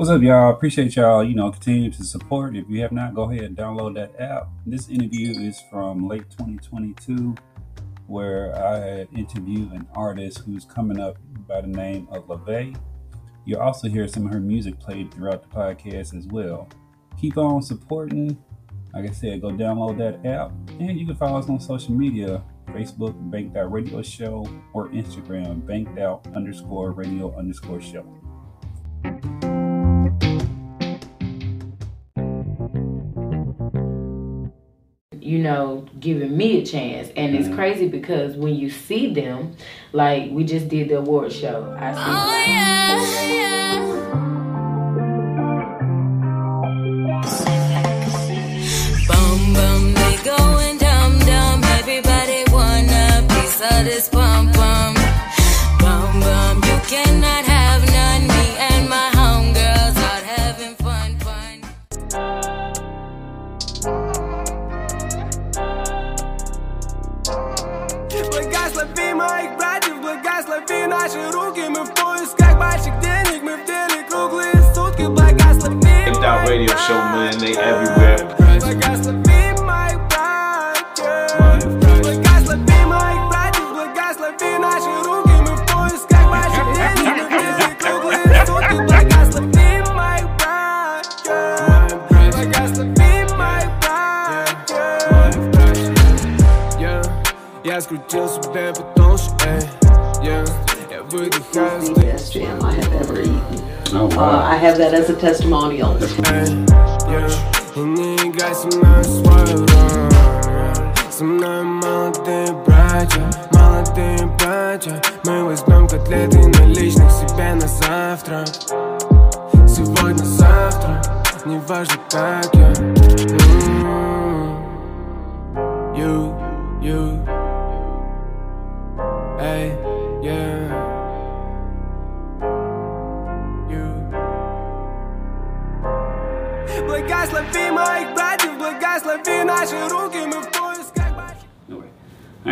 What's up, y'all? Appreciate y'all, you know, continue to support. If you have not, go ahead and download that app. This interview is from late 2022, where I had interviewed an artist who's coming up by the name of LaVey. You'll also hear some of her music played throughout the podcast as well. Keep on supporting. Like I said, go download that app. And you can follow us on social media Facebook, Banked Out Radio Show, or Instagram, Banked Out underscore radio underscore show. You know, giving me a chance. And it's Mhm. crazy because when you see them, like we just did the award show. I see Oh yeah, yeah. Bum bum, they going dumb dumb. Everybody want a piece of this bum have that as a testimonial.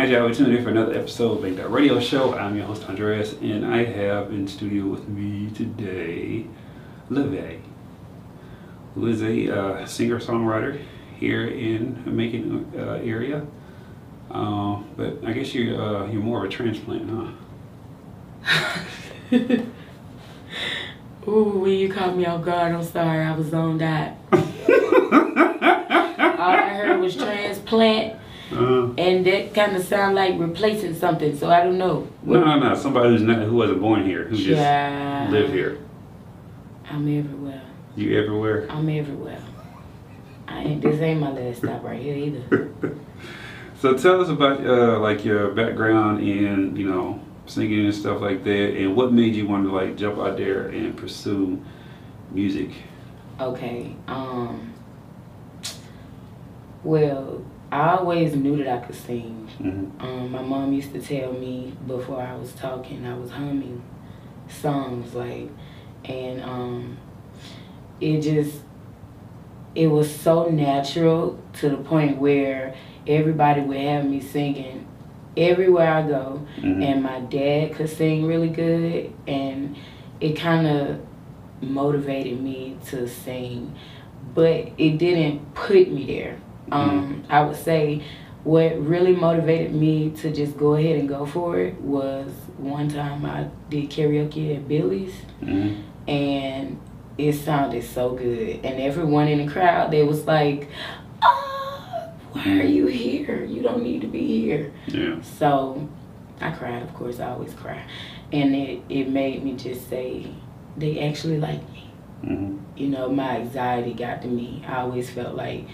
Right, y'all. We're tuning in for another episode of Make That Radio Show. I'm your host, Andreas, and I have in studio with me today LaVey, who is a uh, singer songwriter here in the Macon uh, area. Uh, but I guess you're, uh, you're more of a transplant, huh? Ooh, when you caught me off guard, I'm sorry, I was zoned out. Was transplant, Uh, and that kind of sound like replacing something. So I don't know. no, no, no. Somebody who's not, who wasn't born here, who just Yeah. live here. I'm everywhere. You everywhere? I'm everywhere. I ain't. This ain't my last stop right here either. So tell us about uh, like your background in you know singing and stuff like that, and what made you want to like jump out there and pursue music. Okay. Um. Well, I always knew that I could sing. hmm Um, my mom used to tell me before I was talking, I was humming songs like, and um, it just, it was so natural to the point where everybody would have me singing everywhere I go, hmm and my dad could sing really good, and it kind of motivated me to sing, but it didn't put me there. Um, I would say what really motivated me to just go ahead and go for it was one time I did karaoke at Billy's hmm and it sounded so good and everyone in the crowd they was like ah, why are you here you don't need to be here Yeah. so I cried, of course, I always cry. And it, it made me just say, they actually like me. hmm You know, my anxiety got to me. I always felt like,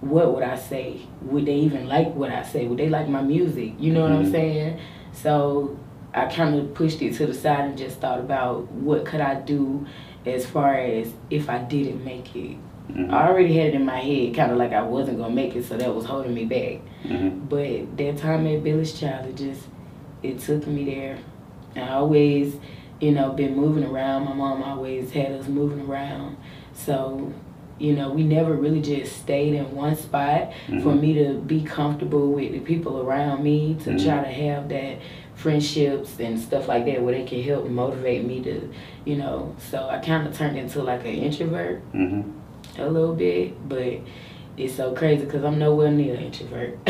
what would I say? Would they even like what I say? Would they like my music? You know what I'm Mhm. saying? So I kind of pushed it to the side and just thought about what could I do as far as if I didn't make it. hmm I already had it in my head, kind of like I wasn't gonna make it, so that was holding me back. hmm But that time at Billy's Child, it just it took me there. I always, you know, been moving around. My mom always had us moving around. So you know, we never really just stayed in one spot. For me to be comfortable with the people around me, to Mhm. try to have that friendships and stuff like that where they can help motivate me to, you know. So I kind of turned into like an introvert hmm a little bit, but it's so crazy because I'm nowhere near an introvert.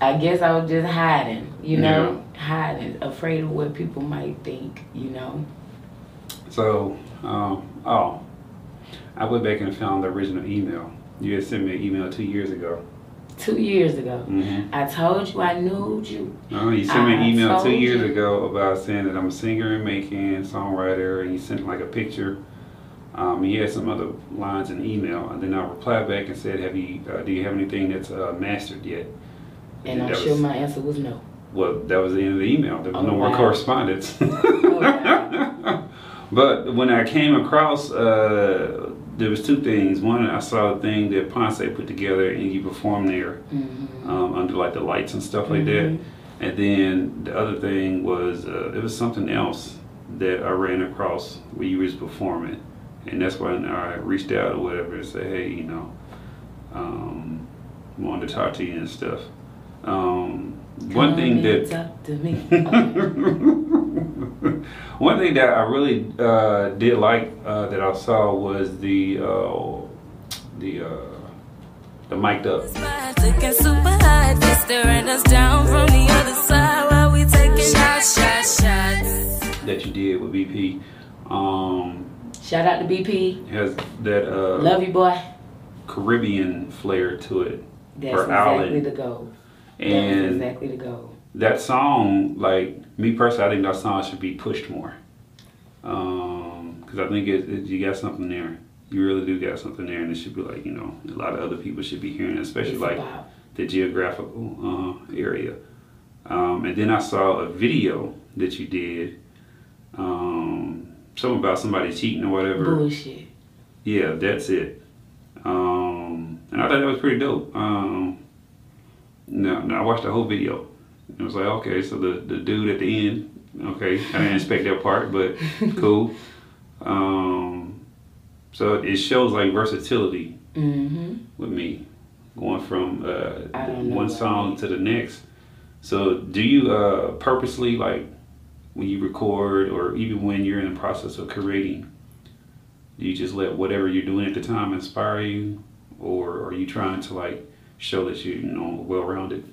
I guess I was just hiding, you know, hiding, afraid of what people might think, you know. So, um, oh, I went back and found the original email. You had sent me an email two years ago. Two years ago, Mm-hmm. I told you I knew you. Oh, you sent me an email two years you. ago about saying that I'm a singer and making songwriter, and you sent like a picture. Um, you had some other lines in the email, and then I replied back and said, "Have you? Uh, do you have anything that's uh, mastered yet?" And I'm sure was, my answer was no. well, that was the end of the email. There was Oh, no more wow. correspondence. wow. but when I came across, uh, there was two things. One, I saw the thing that Ponce put together, and you performed there hmm um, under like the lights and stuff like that. Mhm. And then the other thing was uh, it was something else that I ran across where you was performing, and that's when I reached out or whatever and say, hey, you know, um, wanted to talk to you and stuff. Um, one Come thing that talk to me. Okay. one thing that I really uh, did like uh, that I saw was the uh, the uh, the mic'd up. Looking super hot, they staring us down from the other side while we taking shots, shots, shots. that you did with BP. Um, Shout out to BP. has that uh, Love you, boy. Caribbean flair to it, That's or exactly island. the goal. That's and exactly the goal. That song, like me personally, I think that song should be pushed more. Um, because I think it, it, you got something there. You really do got something there, and it should be like you know a lot of other people should be hearing, it, especially It's like the geographical uh, area. Um, and then I saw a video that you did, um, something about somebody cheating or whatever. bullshit. Yeah, that's it. Um, and I thought that was pretty dope. Um, no, no, I watched the whole video. It was like, okay, so the, the dude at the end, okay, I didn't expect that part, but cool. Um, so it shows like versatility Mm-hmm. with me, going from uh, I don't know one song to the next. So do you uh, purposely like when you record or even when you're in the process of creating, do you just let whatever you're doing at the time inspire you, or are you trying to like show that you, you know well rounded?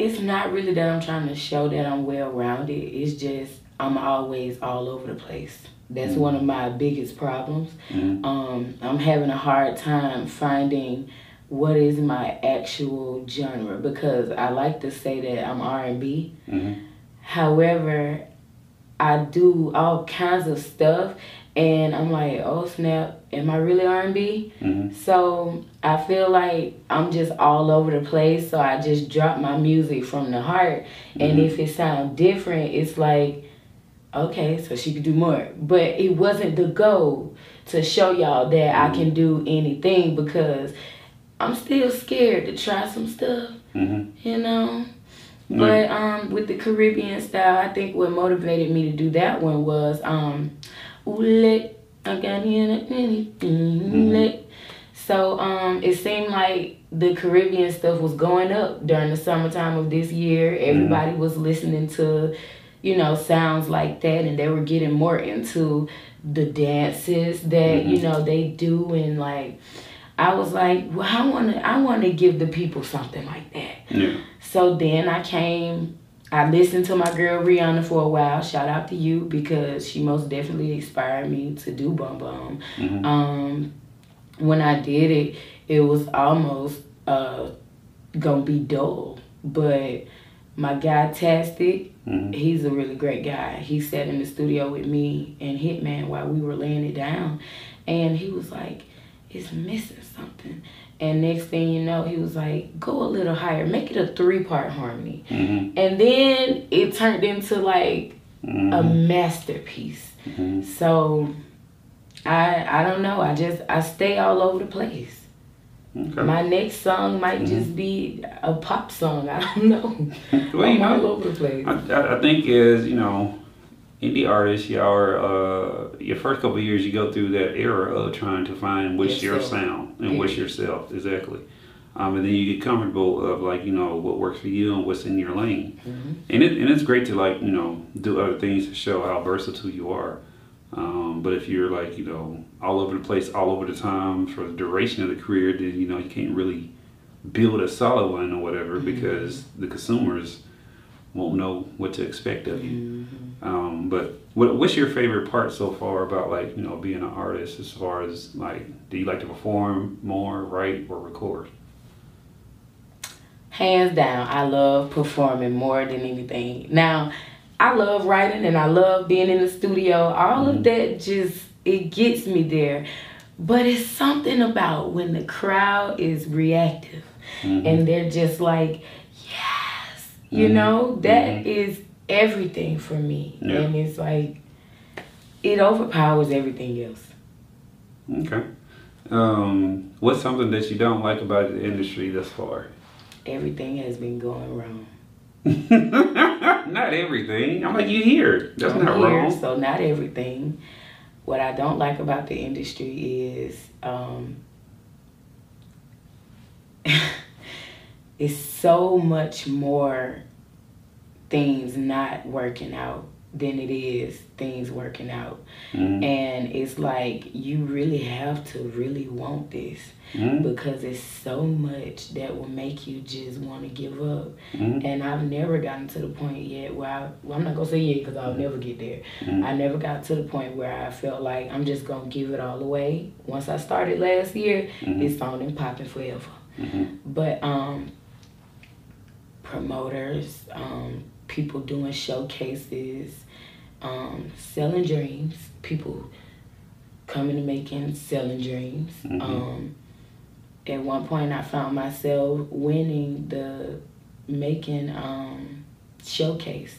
It's not really that I'm trying to show that I'm well rounded. It's just I'm always all over the place. That's one of my biggest problems. Mhm. Um, I'm having a hard time finding what is my actual genre because I like to say that I'm R&B. Mhm. However, I do all kinds of stuff and I'm like, "Oh snap, am I really R&B?" Mhm. So, I feel like I'm just all over the place, so I just drop my music from the heart and Mhm. if it sounds different, it's like okay, so she could do more. But it wasn't the goal to show y'all that I can do anything because I'm still scared to try some stuff, Mhm. you know. But um, with the Caribbean style, I think what motivated me to do that one was um, Ule, I got anything. Mm-hmm. Ule. So um, it seemed like the Caribbean stuff was going up during the summertime of this year. Mm-hmm. Everybody was listening to, you know, sounds like that, and they were getting more into the dances that you mm-hmm. know they do, and like I was like, well, I want to, I want to give the people something like that. Yeah. So then I came, I listened to my girl Rihanna for a while. Shout out to you because she most definitely inspired me to do Bum Bum. Mhm. Um, when I did it, it was almost uh, gonna be dull. But my guy Tastic, Mhm. he's a really great guy. He sat in the studio with me and Hitman while we were laying it down, and he was like, "It's missing something." And next thing you know, he was like, "Go a little higher, make it a three part harmony." Mhm. And then it turned into like a Mhm. masterpiece. Mhm. So I I don't know. I just I stay all over the place. Okay. My next song might just be a pop song. I don't know. Well, you I'm all know, over the place. I I think is you know, indie artists, y'all are uh, your first couple of years, you go through that era of trying to find what's your sound and what's yourself exactly. Um, and then you get comfortable of like you know what works for you and what's in your lane, and it and it's great to like you know do other things to show how versatile you are. Um, but if you're like you know all over the place, all over the time for the duration of the career, then you know you can't really build a solid one or whatever because the consumers won't know what to expect of you. Um, but what, what's your favorite part so far about like you know being an artist? As far as like, do you like to perform more, write, or record? hands down, I love performing more than anything. Now, I love writing and I love being in the studio. All of that just it gets me there. But it's something about when the crowd is reactive and they're just like, yes, you Mhm. know, that is everything for me. Yeah. And it's like it overpowers everything else. Okay. Um, what's something that you don't like about the industry thus far? Everything has been going wrong. not everything. I'm like you here. That's I'm not here, wrong. So not everything. What I don't like about the industry is um, it's so much more things not working out than it is things working out. Mhm. And it's like you really have to really want this Mhm. because it's so much that will make you just want to give up. Mhm. And I've never gotten to the point yet where I, well, I'm not gonna say yet because I'll never get there. I never got to the point where I felt like I'm just gonna give it all away. Once I started last year, it's on and popping forever. But um, promoters, um, people doing showcases, um, selling dreams, people coming to Macon selling dreams. Um, at one point, I found myself winning the Macon um, showcase.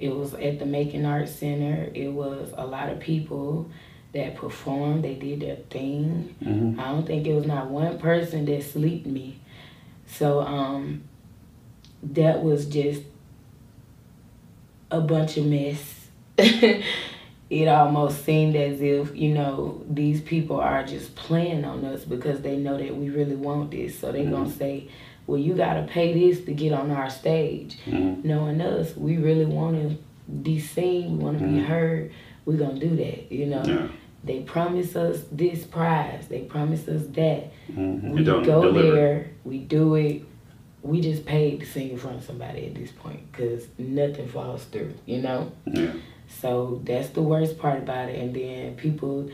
It was at the Macon Arts Center. It was a lot of people that performed. They did their thing. Mhm. I don't think it was not one person that sleeped me. So um, that was just a bunch of mess. it almost seemed as if, you know, these people are just playing on us because they know that we really want this. So they're going to say, well, you got to pay this to get on our stage. Mhm. Knowing us, we really want to be seen, we want to be heard. We're going to do that, you know. Yeah. They promise us this prize. They promise us that. Mhm. We don't go deliver. there, we do it. We just paid to sing in front of somebody at this point because nothing falls through, you know? Yeah. So that's the worst part about it. And then people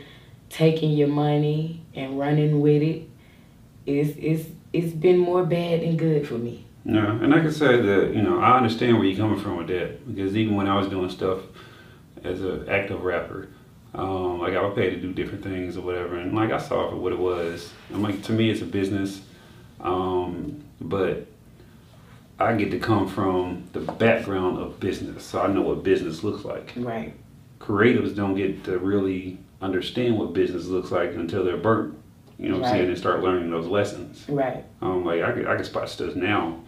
taking your money and running with it. It's, it's, it's been more bad than good for me. Yeah, and I can say that you know, I understand where you're coming from with that because even when I was doing stuff as an active rapper, um, like I would pay to do different things or whatever, and like I saw for what it was. I'm like, to me, it's a business, um, but I get to come from the background of business, so I know what business looks like. Right. Creatives don't get to really understand what business looks like until they're burnt. You know what I'm saying? Right. And start learning those lessons. Right. Um, like I could, I could spot stuff now.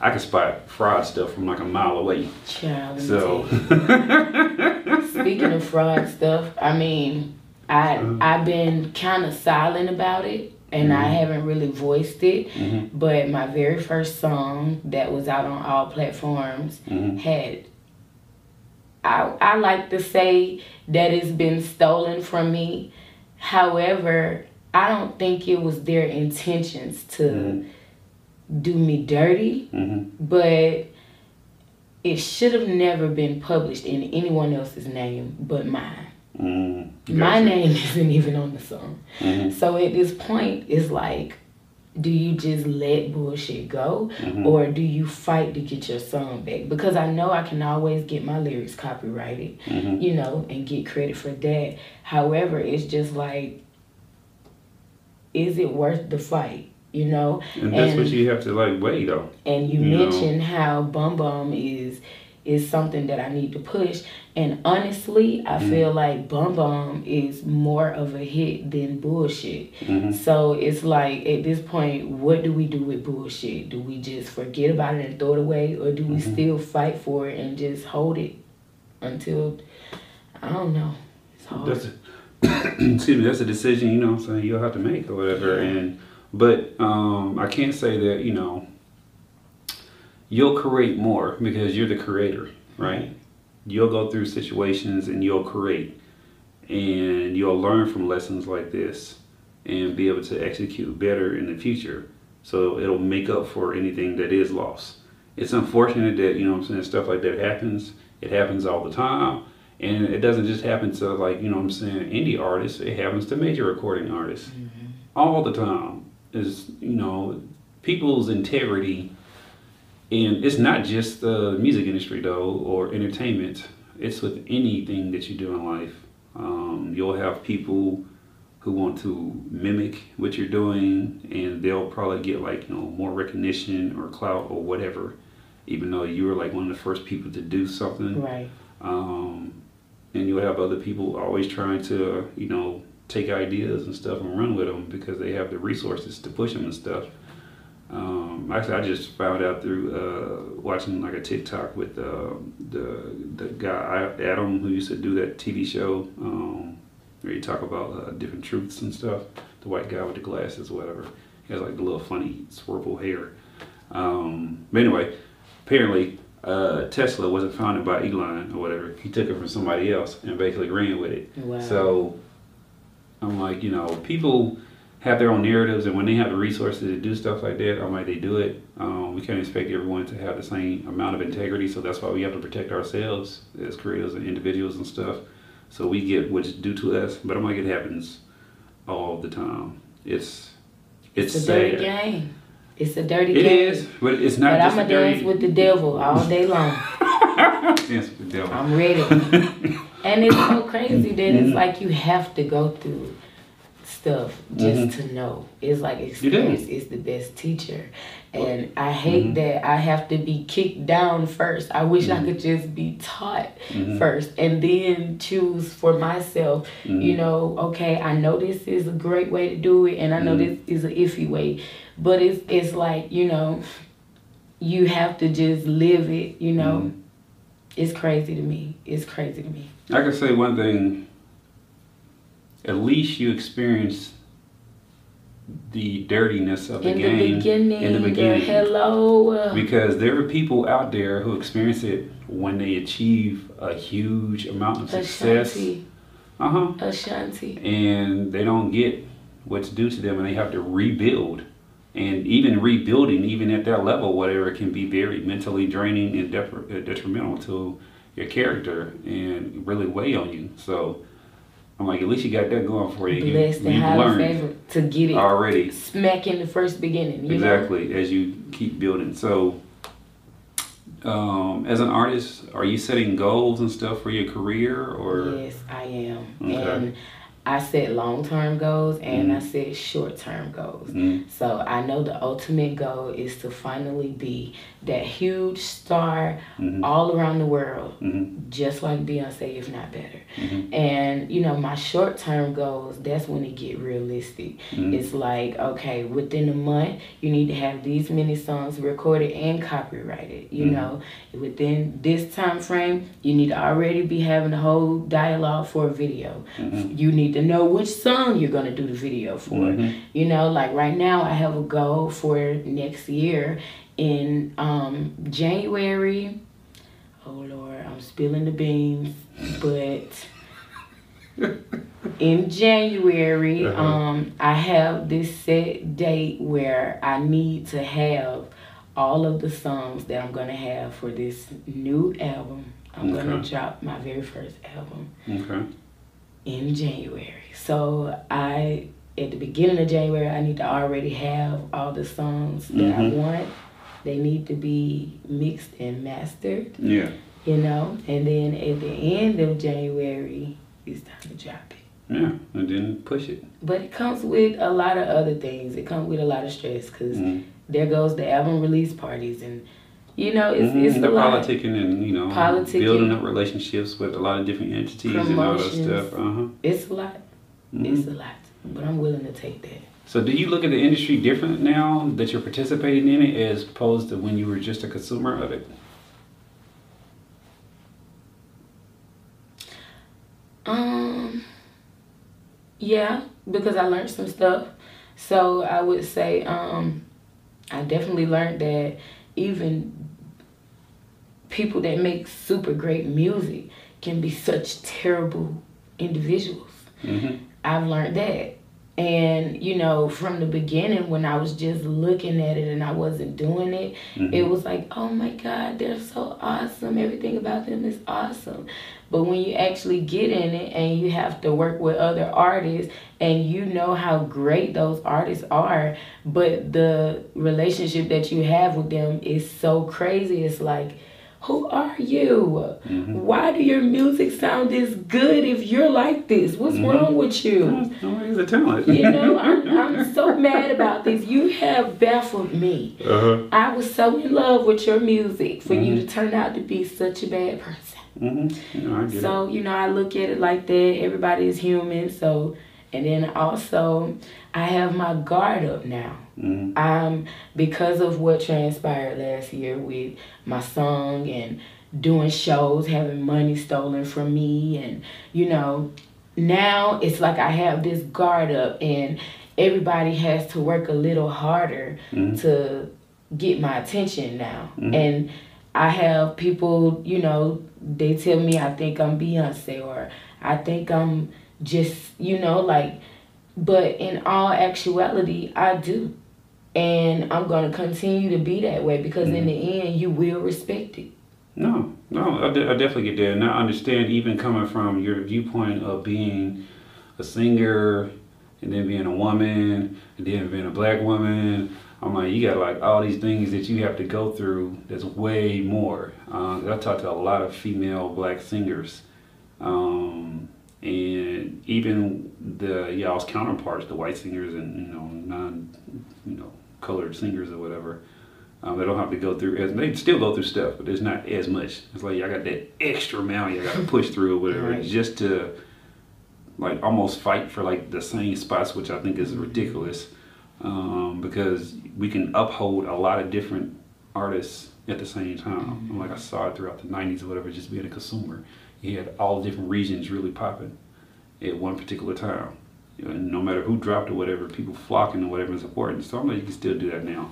I can spot fraud stuff from like a mile away. Child, So. Speaking of fraud stuff, I mean, I Uh-huh. I've been kind of silent about it, and I Mm-hmm. haven't really voiced it. But my very first song that was out on all platforms Mhm. had. I I like to say that it's been stolen from me. However, I don't think it was their intentions to Mhm. do me dirty hmm but it should have never been published in anyone else's name but mine. Mm My name isn't even on the song. Mhm. So at this point, it's like, do you just let bullshit go Mhm. or do you fight to get your song back? Because I know I can always get my lyrics copyrighted, Mhm. you know, and get credit for that. However, it's just like, is it worth the fight? You know, And that's what you have to like weigh though. and you, You know. mentioned how Bum Bum is is something that I need to push. And honestly, I Mm-hmm. feel like Bum Bum is more of a hit than bullshit. Mhm. So it's like at this point, what do we do with bullshit? Do we just forget about it and throw it away, or do we Mm-hmm. still fight for it and just hold it? until I don't know. It's hard. That's a, excuse me. That's a decision you know. what I'm saying you'll have to make or whatever. And but um, I can't say that you know you'll create more because you're the creator, right? You'll go through situations and you'll create, and you'll learn from lessons like this, and be able to execute better in the future. So it'll make up for anything that is lost. It's unfortunate that you know what I'm saying stuff like that happens. It happens all the time. And it doesn't just happen to like, you know what I'm saying, indie artists, it happens to major recording artists. Mm-hmm. All the time. Is you know, people's integrity and it's not just the music industry though or entertainment. It's with anything that you do in life. Um, you'll have people who want to mimic what you're doing and they'll probably get like, you know, more recognition or clout or whatever, even though you were like one of the first people to do something. Right. Um, and you'll have other people always trying to, you know, take ideas and stuff and run with them because they have the resources to push them and stuff. Um, actually, I just found out through uh, watching like a TikTok with uh, the the guy Adam who used to do that TV show um, where you talk about uh, different truths and stuff. The white guy with the glasses, or whatever. He has like the little funny swerve hair. Um, but anyway, apparently uh, Tesla wasn't founded by Elon or whatever. He took it from somebody else and basically ran with it. Wow. So I'm like, you know, people have their own narratives, and when they have the resources to do stuff like that, I'm like, they do it. Um, we can't expect everyone to have the same amount of integrity, so that's why we have to protect ourselves as creators and individuals and stuff. So we get what's due to us, but I'm like, it happens all the time. It's it's, It's a dirty game. It's a dirty It game. is, but it's not But just I'm a dirty. dance with the devil all day long. dance with the devil. I'm ready. and it's so crazy that Mm-hmm. it's like you have to go through stuff just to know. It's like Mm-hmm. Experience is the best teacher. And I hate Mm-hmm. that I have to be kicked down first. I wish I could just be taught Mm-hmm. first and then choose for myself. Mm-hmm. You know, okay, I know this is a great way to do it and I know Mm-hmm. this is an iffy way. But it's it's like, you know, you have to just live it, you know. Mm-hmm. It's crazy to me. It's crazy to me. I can say one thing. At least you experience the dirtiness of the game. in game the beginning, in the beginning. hello. Because there are people out there who experience it when they achieve a huge amount of success. Ashanti, Uh huh. Ashanti. And they don't get what's due to them, and they have to rebuild. And even rebuilding, even at that level, whatever, can be very mentally draining and uh, detrimental to your character and really weigh on you. So I'm like, at least you got that going for you. You- Blessed and You've highly learned favored to get it already. smack in the first beginning. You exactly as you keep building so um, as an artist are you setting goals and stuff for your career or Yes, I am. Okay. And I set long term goals and Mm-hmm. I set short term goals. Mhm. So I know the ultimate goal is to finally be that huge star Mm-hmm. all around the world, Mhm. just like Beyonce, if not better. Mhm. And you know, my short term goals, that's when it get realistic. Mhm. It's like, okay, within a month, you need to have these many songs recorded and copyrighted. You Mhm. know, within this time frame, you need to already be having a whole dialogue for a video. Mhm. You need to know which song you're gonna do the video for. Mhm. You know, like right now, I have a goal for next year in um, January. Oh Lord, I'm spilling the beans, but in January, Uh-huh. um, I have this set date where I need to have all of the songs that I'm gonna have for this new album. I'm gonna drop my very first album okay in January. So I at the beginning of January I need to already have all the songs that I Mhm. want. They need to be mixed and mastered, yeah you know, and then at the end of January it's time to drop it. yeah and then push it But it comes with a lot of other things. It comes with a lot of stress because Mhm. there goes the album release parties and you know, it's, mm, it's the politicking and you know politicking, building up relationships with a lot of different entities and all that stuff. Uh-huh. It's a lot. Mm-hmm. It's a lot, but I'm willing to take that. So, do you look at the industry different now that you're participating in it, as opposed to when you were just a consumer of it? Um. Yeah, because I learned some stuff. So I would say um, I definitely learned that even people that make super great music can be such terrible individuals. Mm-hmm. I've learned that. And, you know, from the beginning when I was just looking at it and I wasn't doing it, mm-hmm. it was like, oh my God, they're so awesome. Everything about them is awesome. But when you actually get in it and you have to work with other artists and you know how great those artists are, but the relationship that you have with them is so crazy. It's like, who are you? Why do your music sound this good if you're like this? What's wrong with you? A talent. You know, I'm, I'm so mad about this. You have baffled me. Uh-huh. I was so in love with your music for you to turn out to be such a bad person. Mm-hmm. You know, So, you know, I look at it like that. Everybody is human. So, and then also, I have my guard up now. Mhm. Um, because of what transpired last year with my song and doing shows, having money stolen from me, and you know, now it's like I have this guard up, and everybody has to work a little harder to get my attention now. And I have people, you know, they tell me I think I'm Beyonce or I think I'm just, you know, like, but in all actuality, I do. And I'm going to continue to be that way because in the end, you will respect it. No, no, I, de- I definitely get that. And I understand even coming from your viewpoint of being a singer and then being a woman and then being a black woman. I'm like, you got like all these things that you have to go through that's way more. Uh, I talked to a lot of female black singers. Um, and even the y'all's counterparts, the white singers and you know non, you know colored singers or whatever, um, they don't have to go through. As, they still go through stuff, but there's not as much. It's like I got that extra amount you got to push through or whatever, Right. just to like almost fight for like the same spots, which I think is ridiculous. Um, because we can uphold a lot of different artists at the same time. And Like I saw it throughout the '90s or whatever, just being a consumer, you had all different regions really popping at one particular time. You know, and no matter who dropped or whatever, people flocking or whatever is important. So I'm like, you can still do that now.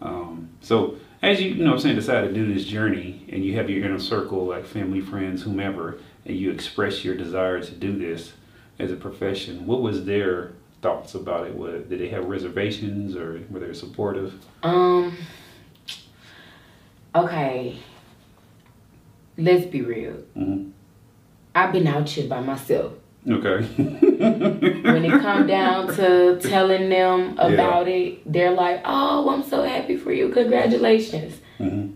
Um, so as you, you know, I'm saying, decide to do this journey, and you have your inner circle, like family, friends, whomever, and you express your desire to do this as a profession. What was their thoughts about it? What, did they have reservations, or were they supportive? Um, okay, let's be real. Mhm. I've been out here by myself. Okay. when it come down to telling them about it, they're like, "Oh, I'm so happy for you! Congratulations!" Mhm.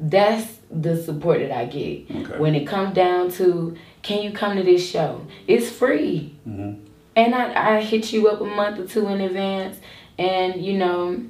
That's the support that I get. Okay. When it comes down to, "Can you come to this show?" It's free, Mhm. and I I hit you up a month or two in advance, and you know,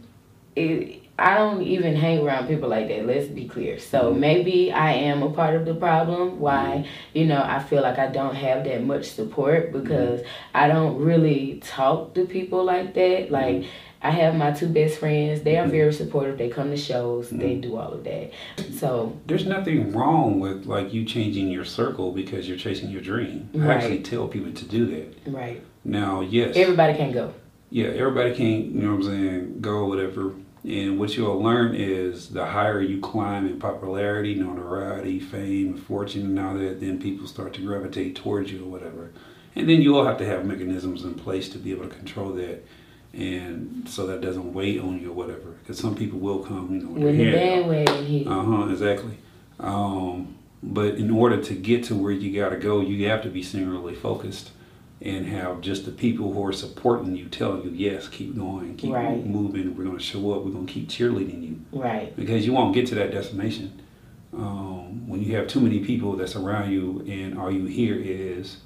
it. I don't even hang around people like that. Let's be clear. So mm-hmm. maybe I am a part of the problem. Why, mm-hmm. you know, I feel like I don't have that much support mm-hmm. because I don't really talk to people like that. Like I have my two best friends. They are very supportive. They come to shows. They do all of that. So There's nothing wrong with like you changing your circle because you're chasing your dream. I actually tell people to do that. right, Now, yes. everybody can go. yeah, everybody can't, you know what I'm saying, go whatever. And what you'll learn is the higher you climb in popularity, notoriety, fame, fortune, and all that, then people start to gravitate towards you or whatever. And then you will have to have mechanisms in place to be able to control that. And so that doesn't weigh on you or whatever. Because some people will come, you know, with their the bandwagon hit, Uh huh. Exactly. Um, but in order to get to where you gotta go, you have to be singularly focused and have just the people who are supporting you, telling you, yes, keep going, keep Right. moving. We're gonna show up. We're gonna keep cheerleading you right, because you won't get to that destination um, when you have too many people that's around you and all you hear is,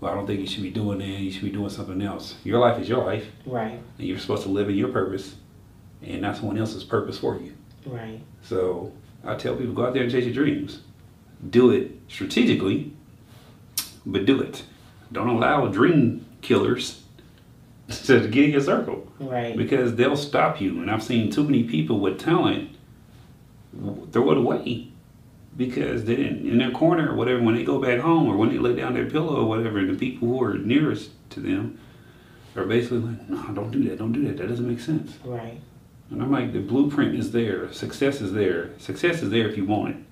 well, I don't think you should be doing that. You should be doing something else. Your life is your life, right, and you're supposed to live in your purpose, and not someone else's purpose for you. right, So I tell people go out there and chase your dreams. Do it strategically, but do it. Don't allow dream killers to get in your circle right, because they'll stop you. And I've seen too many people with talent throw it away because they didn't in their corner or whatever. When they go back home or when they lay down their pillow or whatever, and the people who are nearest to them are basically like, "No, don't do that. Don't do that. That doesn't make sense." Right. And I'm like, the blueprint is there. Success is there. Success is there if you want it.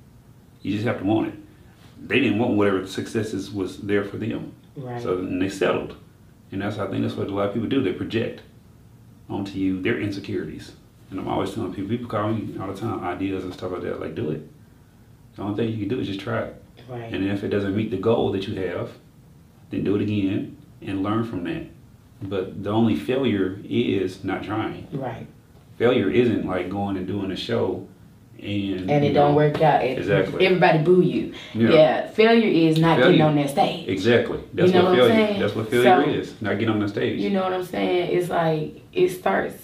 You just have to want it. They didn't want whatever success is, was there for them. Right. So then they settled. And that's I think that's what a lot of people do. They project onto you their insecurities. And I'm always telling people, people call me all the time, ideas and stuff like that. Like, do it. The only thing you can do is just try it. right. And if it doesn't meet the goal that you have, then do it again and learn from that. But the only failure is not trying. right. Failure isn't like going and doing a show and And you it don't work out. It, Exactly. Everybody boo you. Yeah. Yeah. Failure is not getting Failure. on that stage. Exactly. That's know what what I'm failure. saying? That's what failure So- is. Not getting on the stage. You know what I'm saying? It's like it starts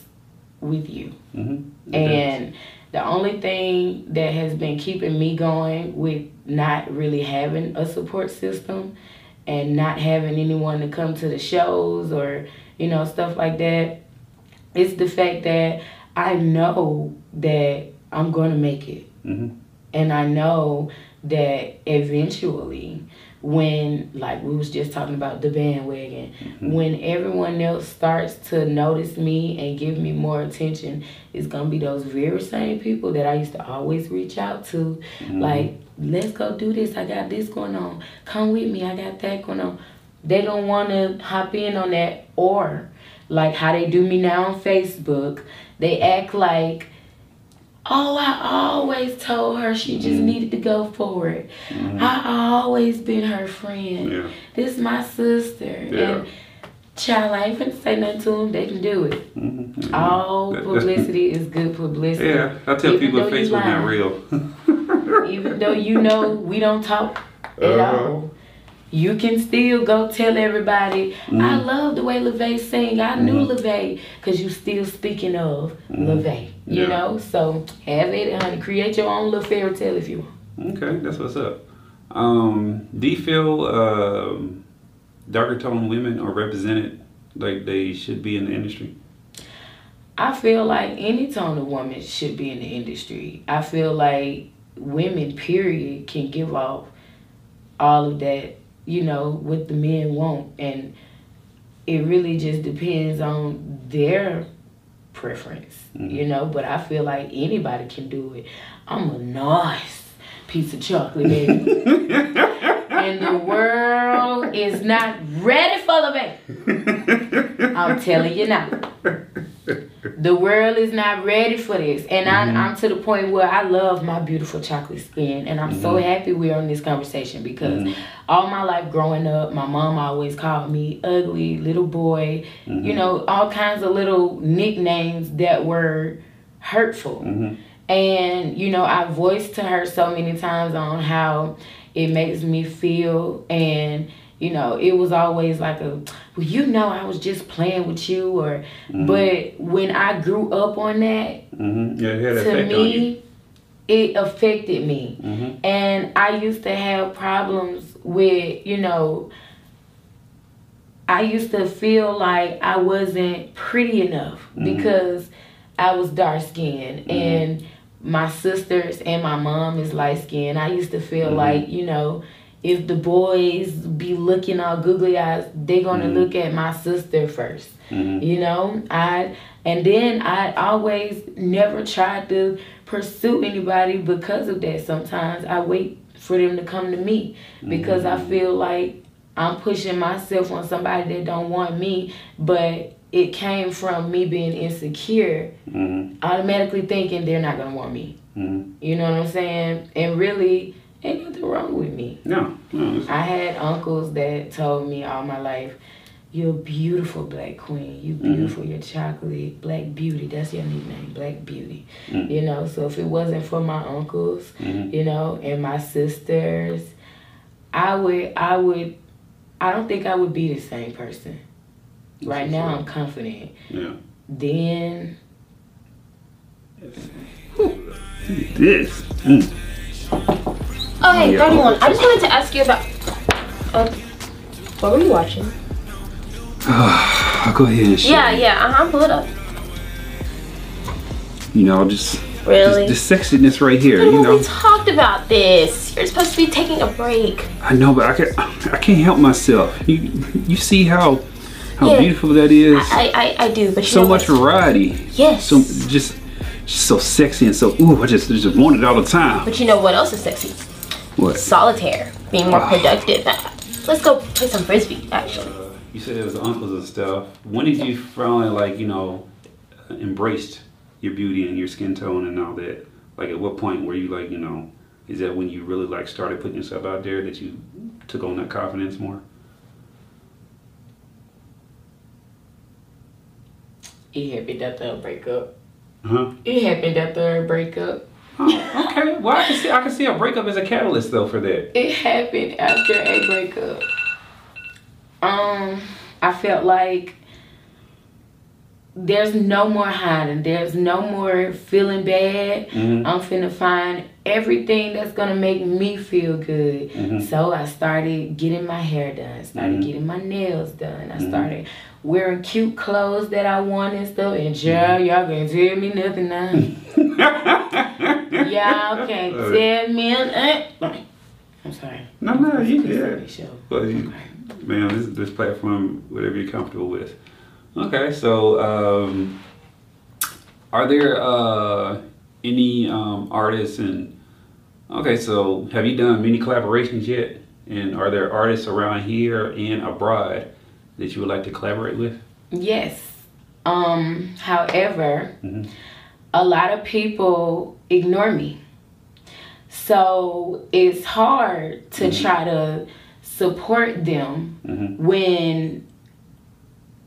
with you. mm-hmm. And the only thing that has been keeping me going with not really having a support system and not having anyone to come to the shows or, you know, stuff like that, is the fact that I know that I'm going to make it. hmm And I know that eventually, when, like we was just talking about the bandwagon, when everyone else starts to notice me and give me more attention, it's gonna be those very same people that I used to always reach out to. Like, let's go do this. I got this going on. Come with me. I got that going on. They don't want to hop in on that, or like how they do me now on Facebook. They act like Oh, I always told her she just needed to go for it. I always been her friend. Yeah. This my sister. Yeah. And child, I ain't finna say nothing to them. They can do it. Mm-hmm. All That- publicity is good publicity. Yeah, I tell Even people Facebook not real. Even though you know we don't talk at Uh-huh. all. You can still go tell everybody, Mm-hmm. I love the way LeVay sing. I knew LeVay. Because you still speaking of LeVay. You Mm-hmm. Yeah. know? So have it, honey. Create your own little fairy tale if you want. Okay, that's what's up. Um, do you feel um, darker toned women are represented like they should be in the industry? I feel like any tone of woman should be in the industry. I feel like women, period, can give off all of that, you know, what the men want. And it really just depends on their preference, you mm-hmm. know. But I feel like anybody can do it. I'm a nice piece of chocolate, baby. and the world is not ready for the baby. I'm telling you now. The world is not ready for this. And I, mm-hmm. I'm to the point where I love my beautiful chocolate skin. And I'm so mm-hmm. happy we're on this conversation because mm-hmm. all my life growing up, my mom always called me ugly, little boy, you know, all kinds of little nicknames that were hurtful. And, you know, I voiced to her so many times on how it makes me feel. And, you know, it was always like a, well, you know, I was just playing with you. Or, but when I grew up on that, Mm-hmm. Yeah, to effect on you. me, it affected me. Mhm. And I used to have problems with, you know, I used to feel like I wasn't pretty enough because I was dark skinned and my sisters and my mom is light skinned. I used to feel like, you know, if the boys be looking all googly eyes, they're gonna look at my sister 1st You know, I and then I always never tried to pursue anybody because of that. Sometimes I wait for them to come to me because I feel like I'm pushing myself on somebody that don't want me, but it came from me being insecure, Mhm. automatically thinking they're not gonna want me. Mhm. You know what I'm saying? And really, ain't nothing wrong with me. No, no. I had uncles that told me all my life, "You're a beautiful black queen. You beautiful. You're chocolate, black beauty. That's your nickname, Black Beauty." You know. So if it wasn't for my uncles, Mhm. you know, and my sisters, I would, I would, I don't think I would be the same person. right now. I'm confident. Yeah. Then This. Mm. Yeah. 31. I just wanted to ask you about. Uh, what were you watching? I'll go ahead and share. Yeah, yeah, uh huh, pull it up. You know, just Really? This, this sexiness right here, you know. we talked about this. You're supposed to be taking a break. I know, but I can't. I can't help myself. You you see how how Yeah. beautiful that is. I I, I do, but so much variety. Yes. So just just so sexy and so ooh, I just just want it all the time. But you know what else is sexy? What? Solitaire. Being more ah. productive. Let's go play some frisbee. Actually. You said it was uncles and stuff. When did you finally like you know embraced your beauty and your skin tone and all that? Like at what point were you like you know? Is that when you really like started putting yourself out there that you took on that confidence more? It happened after a breakup. Huh? It happened after a breakup. Oh, okay. Well, I can see I can see a breakup as a catalyst though for that. It happened after a breakup. Um, I felt like there's no more hiding. There's no more feeling bad. Mhm. I'm finna find everything that's gonna make me feel good. Mhm. So I started getting my hair done. Started Mhm. getting my nails done. I Mhm. started wearing cute clothes that I want and stuff. And child, y'all can't tell me nothing now. y'all can't Uh, tell me nothing. I'm sorry. No, no, you did. funny show. Well, you, man, this this platform, whatever you're comfortable with. Okay, so um, are there uh, any um, artists and okay, so have you done many collaborations yet? And are there artists around here and abroad that you would like to collaborate with? Yes. Um, however, Mhm. a lot of people ignore me. So it's hard to mm-hmm. try to support them Mhm. when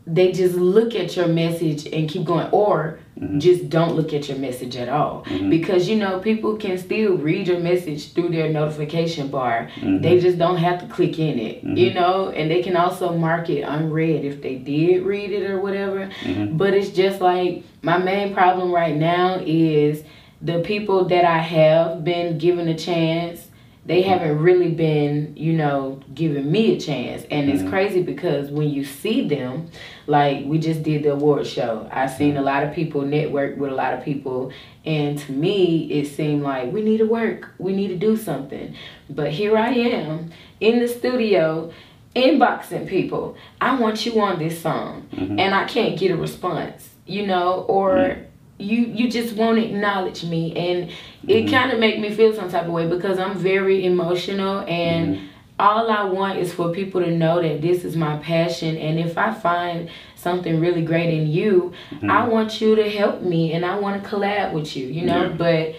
they just look at your message and keep going or mm-hmm. just don't look at your message at all. Mm-hmm. Because you know people can still read your message through their notification bar. They just don't have to click in it you know? And they can also mark it unread if they did read it or whatever. But it's just like my main problem right now is the people that i have been given a chance they mm-hmm. haven't really been, you know, giving me a chance. And it's mm-hmm. crazy because when you see them, like we just did the award show, I've seen mm-hmm. a lot of people network with a lot of people. And to me, it seemed like we need to work, we need to do something. But here I am in the studio inboxing people. I want you on this song. And I can't get a response, you know, or you you just won't acknowledge me. And it kind of make me feel some type of way because i'm very emotional and all i want is for people to know that this is my passion. And if i find something really great in you i want you to help me and i want to collab with you you know? Yeah. but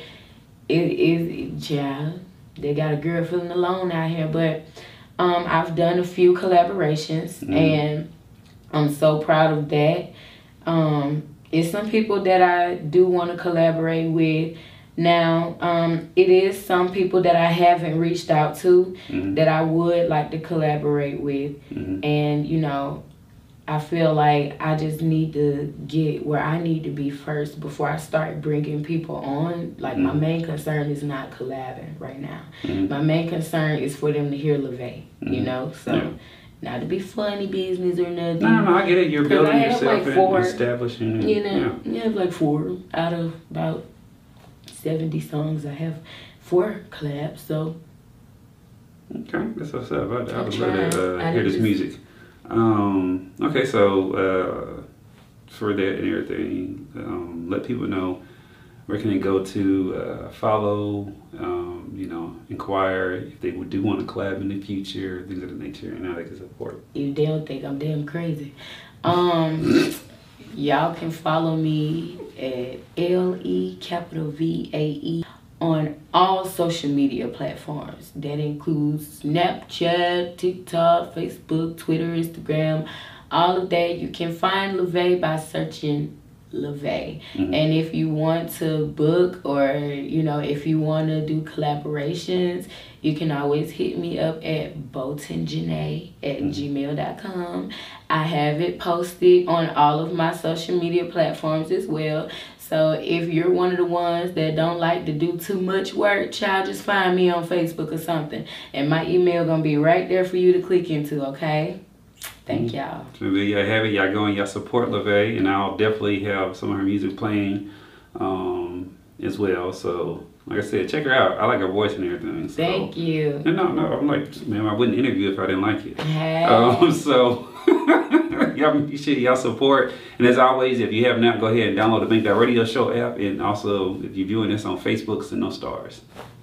it is yeah they got a girl feeling alone out here. But um i've done a few collaborations and i'm so proud of that. Um it's some people that I do want to collaborate with. Now, um, it is some people that I haven't reached out to mm-hmm. that I would like to collaborate with. Mm-hmm. And, you know, I feel like I just need to get where I need to be first before I start bringing people on. Like, my mm-hmm. main concern is not collabing right now. My main concern is for them to hear LeVae, you know? So, Yeah. Not to be funny business or nothing. No, no, I get it. You're building yourself like, and four- establishing. You know, yeah. you have like four out of about 70 songs. I have four collabs, so Okay, that's what's up. I, I would love to uh, hear this music. Um, okay, so uh, for that and everything, um, let people know where can they go to uh, follow, um, you know, inquire if they would do want to collab in the future, things of that nature, and how they can support. you don't think I'm damn crazy. Um, y'all can follow me at L E capital V A E on all social media platforms. That includes Snapchat, TikTok, Facebook, Twitter, Instagram, all of that. You can find LeVae by searching LeVae. Mm-hmm. And if you want to book or, you know, if you want to do collaborations, you can always hit me up at botanjanae at mm-hmm. gmail.com. I have it posted on all of my social media platforms as well. So if you're one of the ones that don't like to do too much work, child, just find me on Facebook or something. And my email gonna be right there for you to click into, okay? Thank y'all. So there y'all have it. Y'all go and y'all support LeVae, and I'll definitely have some of her music playing um, as well. So, like I said, check her out. I like her voice and everything. So. Thank you. No, no, no. I'm like, man, I wouldn't interview if I didn't like it. Hey. Um, so, y'all make sure y'all support. And as always, if you have not, go ahead and download the Make That Radio Show app. And also, if you're viewing this on Facebook, send those stars. Please do.